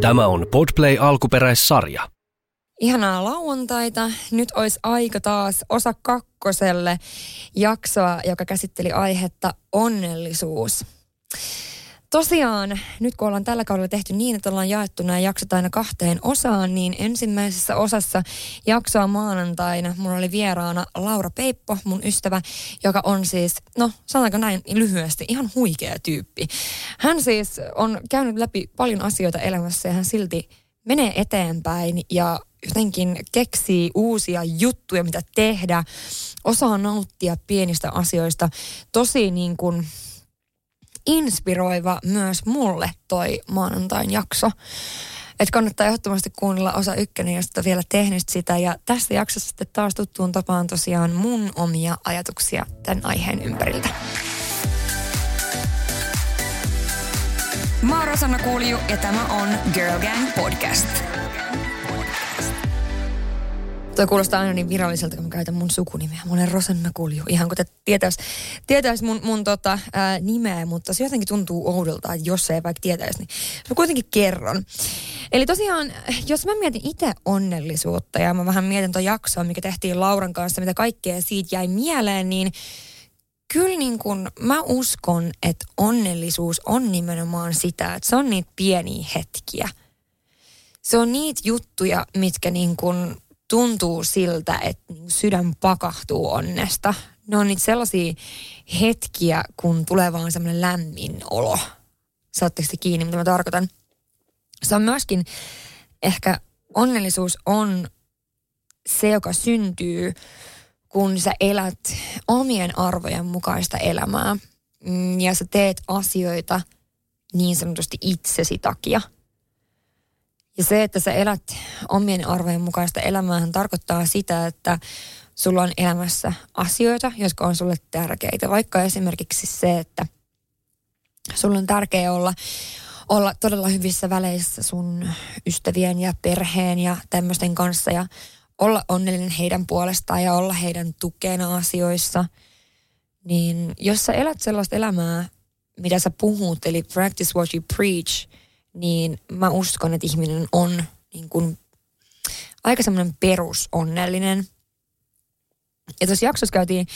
Tämä on Podplay alkuperäissarja. Ihanaa lauantaita. Nyt olisi aika taas osa kakkoselle jaksoa, joka käsitteli aihetta onnellisuus. Tosiaan, nyt kun ollaan tällä kaudella tehty niin, että ollaan jaettu nämä jaksot aina kahteen osaan, niin ensimmäisessä osassa jaksoa maanantaina mulla oli vieraana Laura Peippo, mun ystävä, joka on siis, no sanotaanko näin lyhyesti, ihan huikea tyyppi. Hän siis on käynyt läpi paljon asioita elämässä ja hän silti menee eteenpäin ja jotenkin keksii uusia juttuja, mitä tehdä, osaa nauttia pienistä asioista. Tosi niin kuin inspiroiva myös mulle toi maanantain jakso. Että kannattaa ehdottomasti kuunnella osa ykkönen, josta vielä tehnyt sitä. Ja tässä jaksossa sitten taas tuttuun tapaan tosiaan mun omia ajatuksia tämän aiheen ympäriltä. Mä oon Rosanna Kuuliju ja tämä on Girl Gang Podcast. Toi kuulostaa aina niin viralliselta, kun mä käytän mun sukunimeä. Mä olen Rosanna Kulju. Ihan kun te tietäis, tietäis mun, mun tota, ää, nimeä, mutta se jotenkin tuntuu oudolta, että jos se ei vaikka tietäisi, niin mä kuitenkin kerron. Eli tosiaan, jos mä mietin itse onnellisuutta ja mä vähän mietin tuon jaksoa, mikä tehtiin Lauran kanssa, mitä kaikkea siitä jäi mieleen, niin kyllä niin kun mä uskon, että onnellisuus on nimenomaan sitä, että se on niitä pieniä hetkiä. Se on niitä juttuja, mitkä niin kun tuntuu siltä, että niin sydän pakahtuu onnesta. Ne on niitä sellaisia hetkiä, kun tulee vaan semmoinen lämmin olo. Saatteko te kiinni, mitä mä tarkoitan? Se on myöskin ehkä onnellisuus on se, joka syntyy, kun sä elät omien arvojen mukaista elämää mm, ja sä teet asioita niin sanotusti itsesi takia – ja se, että sä elät omien arvojen mukaista elämää, tarkoittaa sitä, että sulla on elämässä asioita, jotka on sulle tärkeitä. Vaikka esimerkiksi se, että sulla on tärkeää olla, olla todella hyvissä väleissä sun ystävien ja perheen ja tämmöisten kanssa ja olla onnellinen heidän puolestaan ja olla heidän tukena asioissa. Niin jos sä elät sellaista elämää, mitä sä puhut, eli practice what you preach – niin mä uskon, että ihminen on niin kuin aika semmoinen perusonnellinen. Ja tuossa jaksossa käytiin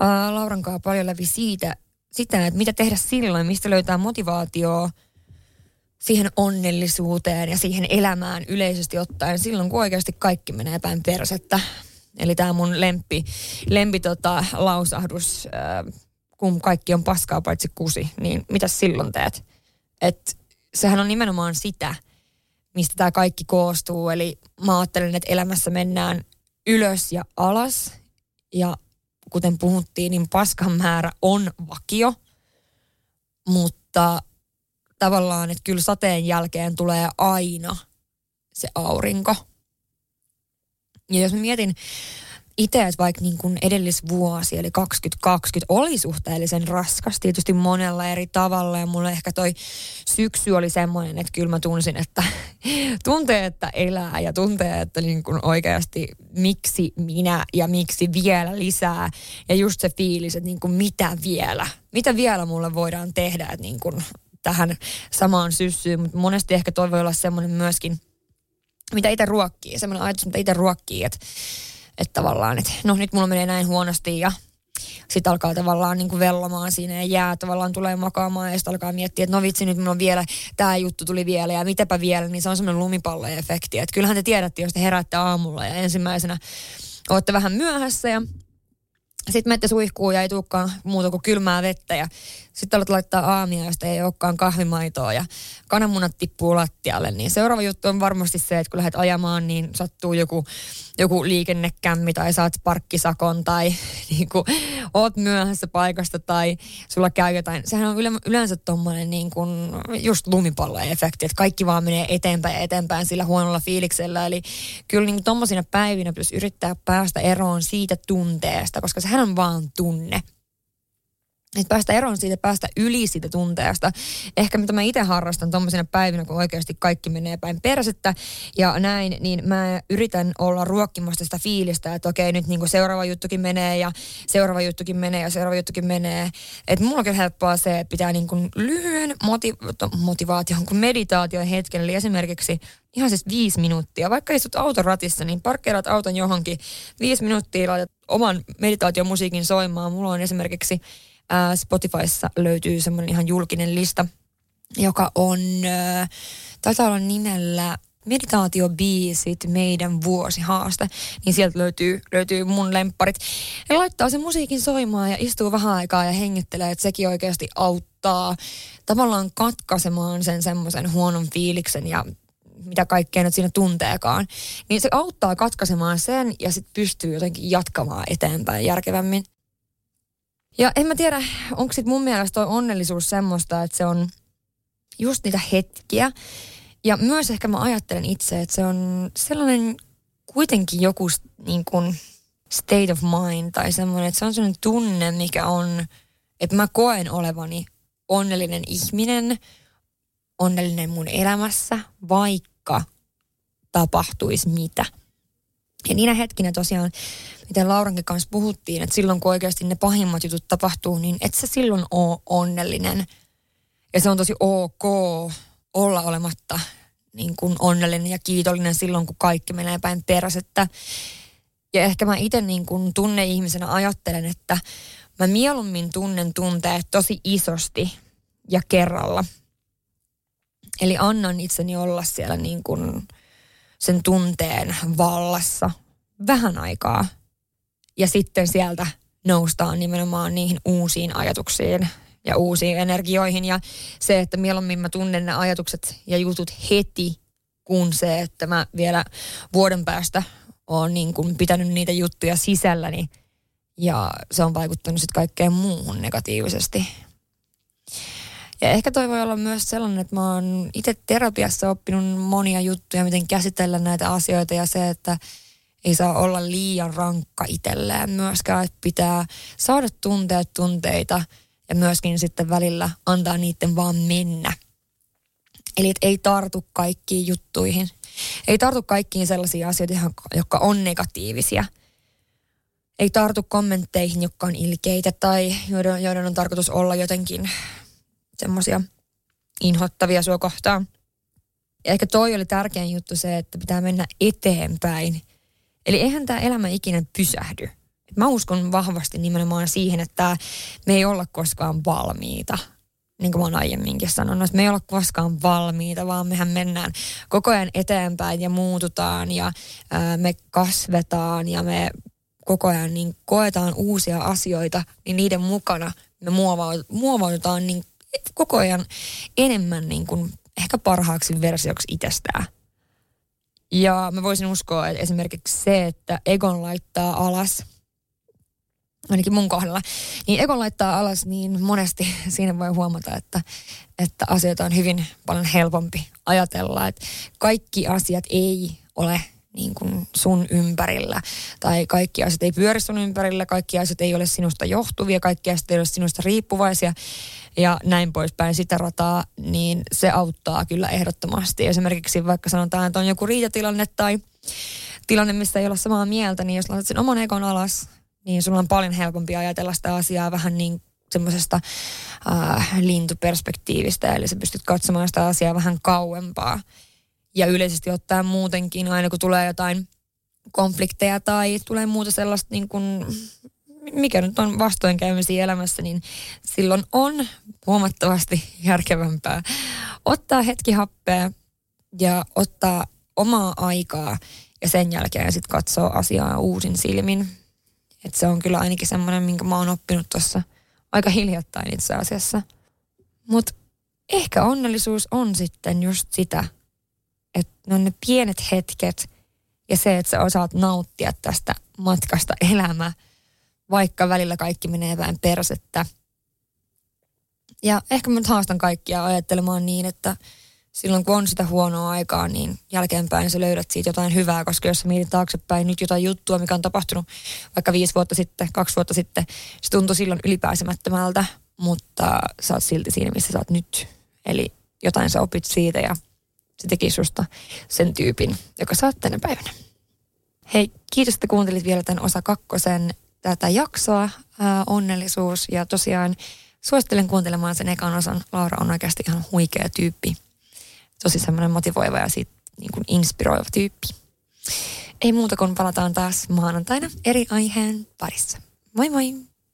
ää, Lauran kanssa paljon läpi siitä, sitä, että mitä tehdä silloin, mistä löytää motivaatioa siihen onnellisuuteen ja siihen elämään yleisesti ottaen silloin, kun oikeasti kaikki menee päin persettä. Eli tämä mun lempi, lempi tota, lausahdus, ää, kun kaikki on paskaa paitsi kusi, niin mitä silloin teet? Että sehän on nimenomaan sitä, mistä tämä kaikki koostuu. Eli mä ajattelen, että elämässä mennään ylös ja alas. Ja kuten puhuttiin, niin paskan määrä on vakio. Mutta tavallaan, että kyllä sateen jälkeen tulee aina se aurinko. Ja jos mä mietin itse, että vaikka niin kuin edellisvuosi, eli 2020, oli suhteellisen raskas tietysti monella eri tavalla. Ja mulle ehkä toi syksy oli semmoinen, että kyllä mä tunsin, että tuntee, että elää ja tuntee, että niin kuin oikeasti miksi minä ja miksi vielä lisää. Ja just se fiilis, että niin kuin mitä vielä, mitä vielä mulle voidaan tehdä, että niin kuin tähän samaan syssyyn. Mutta monesti ehkä toi voi olla semmoinen myöskin, mitä itse ruokkii, semmoinen ajatus, mitä itse ruokkii, että että tavallaan, että no nyt mulla menee näin huonosti ja sitten alkaa tavallaan niin kuin vellomaan siinä ja jää tavallaan tulee makaamaan ja sitten alkaa miettiä, että no vitsi nyt mulla on vielä, tämä juttu tuli vielä ja mitäpä vielä, niin se on semmoinen lumipalloefekti. Että kyllähän te tiedätte, jos te heräätte aamulla ja ensimmäisenä olette vähän myöhässä ja sitten menette suihkuun ja ei tulekaan muuta kuin kylmää vettä ja sitten alat laittaa aamia, josta ei olekaan kahvimaitoa ja kananmunat tippuu lattialle. Niin seuraava juttu on varmasti se, että kun lähdet ajamaan, niin sattuu joku, joku liikennekämmi tai saat parkkisakon tai niin kuin, oot myöhässä paikasta tai sulla käy jotain. Sehän on yleensä tuommoinen niin kuin just lumipalloefekti, että kaikki vaan menee eteenpäin ja eteenpäin sillä huonolla fiiliksellä. Eli kyllä niin tuommoisina päivinä pitäisi yrittää päästä eroon siitä tunteesta, koska sehän on vaan tunne että päästä eroon siitä, päästä yli siitä tunteesta. Ehkä mitä mä itse harrastan tuommoisina päivinä, kun oikeasti kaikki menee päin persettä ja näin, niin mä yritän olla ruokkimasta sitä fiilistä, että okei, nyt niin seuraava juttukin menee ja seuraava juttukin menee ja seuraava juttukin menee. Että mulla on kyllä helppoa se, että pitää niin kuin lyhyen motiv- motivaation kuin meditaation hetken, eli esimerkiksi ihan siis viisi minuuttia. Vaikka istut auton ratissa, niin parkkeerat auton johonkin viisi minuuttia, laitat oman meditaatiomusiikin soimaan. Mulla on esimerkiksi Spotifyssa löytyy semmoinen ihan julkinen lista, joka on, taitaa olla nimellä meditaatiobiisit, meidän vuosihaaste, niin sieltä löytyy, löytyy mun lempparit. Ja laittaa sen musiikin soimaan ja istuu vähän aikaa ja hengittelee, että sekin oikeasti auttaa tavallaan katkaisemaan sen semmoisen huonon fiiliksen ja mitä kaikkea nyt siinä tunteekaan. Niin se auttaa katkaisemaan sen ja sitten pystyy jotenkin jatkamaan eteenpäin järkevämmin. Ja en mä tiedä, onko sit mun mielestä toi onnellisuus semmoista, että se on just niitä hetkiä. Ja myös ehkä mä ajattelen itse, että se on sellainen kuitenkin joku niin kuin state of mind tai semmoinen, että se on sellainen tunne, mikä on, että mä koen olevani onnellinen ihminen, onnellinen mun elämässä, vaikka tapahtuisi mitä. Ja niinä hetkinä tosiaan, miten Laurankin kanssa puhuttiin, että silloin kun oikeasti ne pahimmat jutut tapahtuu, niin et sä silloin ole onnellinen. Ja se on tosi ok olla olematta niin kuin onnellinen ja kiitollinen silloin, kun kaikki menee päin peräsettä. Ja ehkä mä itse niin kuin tunne-ihmisenä ajattelen, että mä mieluummin tunnen tunteet tosi isosti ja kerralla. Eli annan itseni olla siellä niin kuin sen tunteen vallassa vähän aikaa. Ja sitten sieltä noustaan nimenomaan niihin uusiin ajatuksiin ja uusiin energioihin. Ja se, että mieluummin mä tunnen ne ajatukset ja jutut heti, kuin se, että mä vielä vuoden päästä oon niin kuin pitänyt niitä juttuja sisälläni. Ja se on vaikuttanut sitten kaikkeen muuhun negatiivisesti. Ja ehkä toi voi olla myös sellainen, että mä oon itse terapiassa oppinut monia juttuja, miten käsitellä näitä asioita ja se, että ei saa olla liian rankka itselleen myöskään, että pitää saada tuntea tunteita ja myöskin sitten välillä antaa niiden vaan mennä. Eli että ei tartu kaikkiin juttuihin. Ei tartu kaikkiin sellaisiin asioihin, jotka on negatiivisia. Ei tartu kommentteihin, jotka on ilkeitä tai joiden, joiden on tarkoitus olla jotenkin semmoisia inhottavia sua kohtaan. Ja ehkä toi oli tärkein juttu se, että pitää mennä eteenpäin. Eli eihän tämä elämä ikinä pysähdy. Mä uskon vahvasti nimenomaan siihen, että me ei olla koskaan valmiita. Niin kuin mä oon aiemminkin sanonut, että me ei olla koskaan valmiita, vaan mehän mennään koko ajan eteenpäin ja muututaan ja ää, me kasvetaan ja me koko ajan niin koetaan uusia asioita, niin niiden mukana me muovaudutaan niin koko ajan enemmän niin kuin ehkä parhaaksi versioksi itsestään. Ja mä voisin uskoa, että esimerkiksi se, että Egon laittaa alas, ainakin mun kohdalla, niin Egon laittaa alas, niin monesti siinä voi huomata, että, että asioita on hyvin paljon helpompi ajatella, että kaikki asiat ei ole niin kuin sun ympärillä. Tai kaikki asiat ei pyöri sun ympärillä, kaikki asiat ei ole sinusta johtuvia, kaikki asiat ei ole sinusta riippuvaisia ja näin poispäin sitä rataa, niin se auttaa kyllä ehdottomasti. Esimerkiksi vaikka sanotaan, että on joku riitatilanne tai tilanne, missä ei ole samaa mieltä, niin jos laitat sen oman ekon alas, niin sulla on paljon helpompi ajatella sitä asiaa vähän niin semmoisesta äh, lintuperspektiivistä, eli sä pystyt katsomaan sitä asiaa vähän kauempaa. Ja yleisesti ottaen muutenkin, aina kun tulee jotain konflikteja tai tulee muuta sellaista niin kuin mikä nyt on vastoinkäymisiä elämässä, niin silloin on huomattavasti järkevämpää ottaa hetki happea ja ottaa omaa aikaa ja sen jälkeen sitten katsoa asiaa uusin silmin. Et se on kyllä ainakin semmoinen, minkä mä oon oppinut tuossa aika hiljattain itse asiassa. Mutta ehkä onnellisuus on sitten just sitä, ne on ne pienet hetket ja se, että sä osaat nauttia tästä matkasta elämää – vaikka välillä kaikki menee vähän persettä. Ja ehkä mä nyt haastan kaikkia ajattelemaan niin, että silloin kun on sitä huonoa aikaa, niin jälkeenpäin sä löydät siitä jotain hyvää, koska jos sä mietit taaksepäin nyt jotain juttua, mikä on tapahtunut vaikka viisi vuotta sitten, kaksi vuotta sitten, se tuntui silloin ylipääsemättömältä, mutta sä oot silti siinä, missä sä oot nyt. Eli jotain sä opit siitä ja se teki susta sen tyypin, joka sä oot tänä päivänä. Hei, kiitos, että kuuntelit vielä tämän osa kakkosen tätä jaksoa, ää, onnellisuus ja tosiaan suosittelen kuuntelemaan sen ekan osan. Laura on oikeasti ihan huikea tyyppi. Tosi semmoinen motivoiva ja siitä niin kuin inspiroiva tyyppi. Ei muuta kuin palataan taas maanantaina eri aiheen parissa. Moi moi!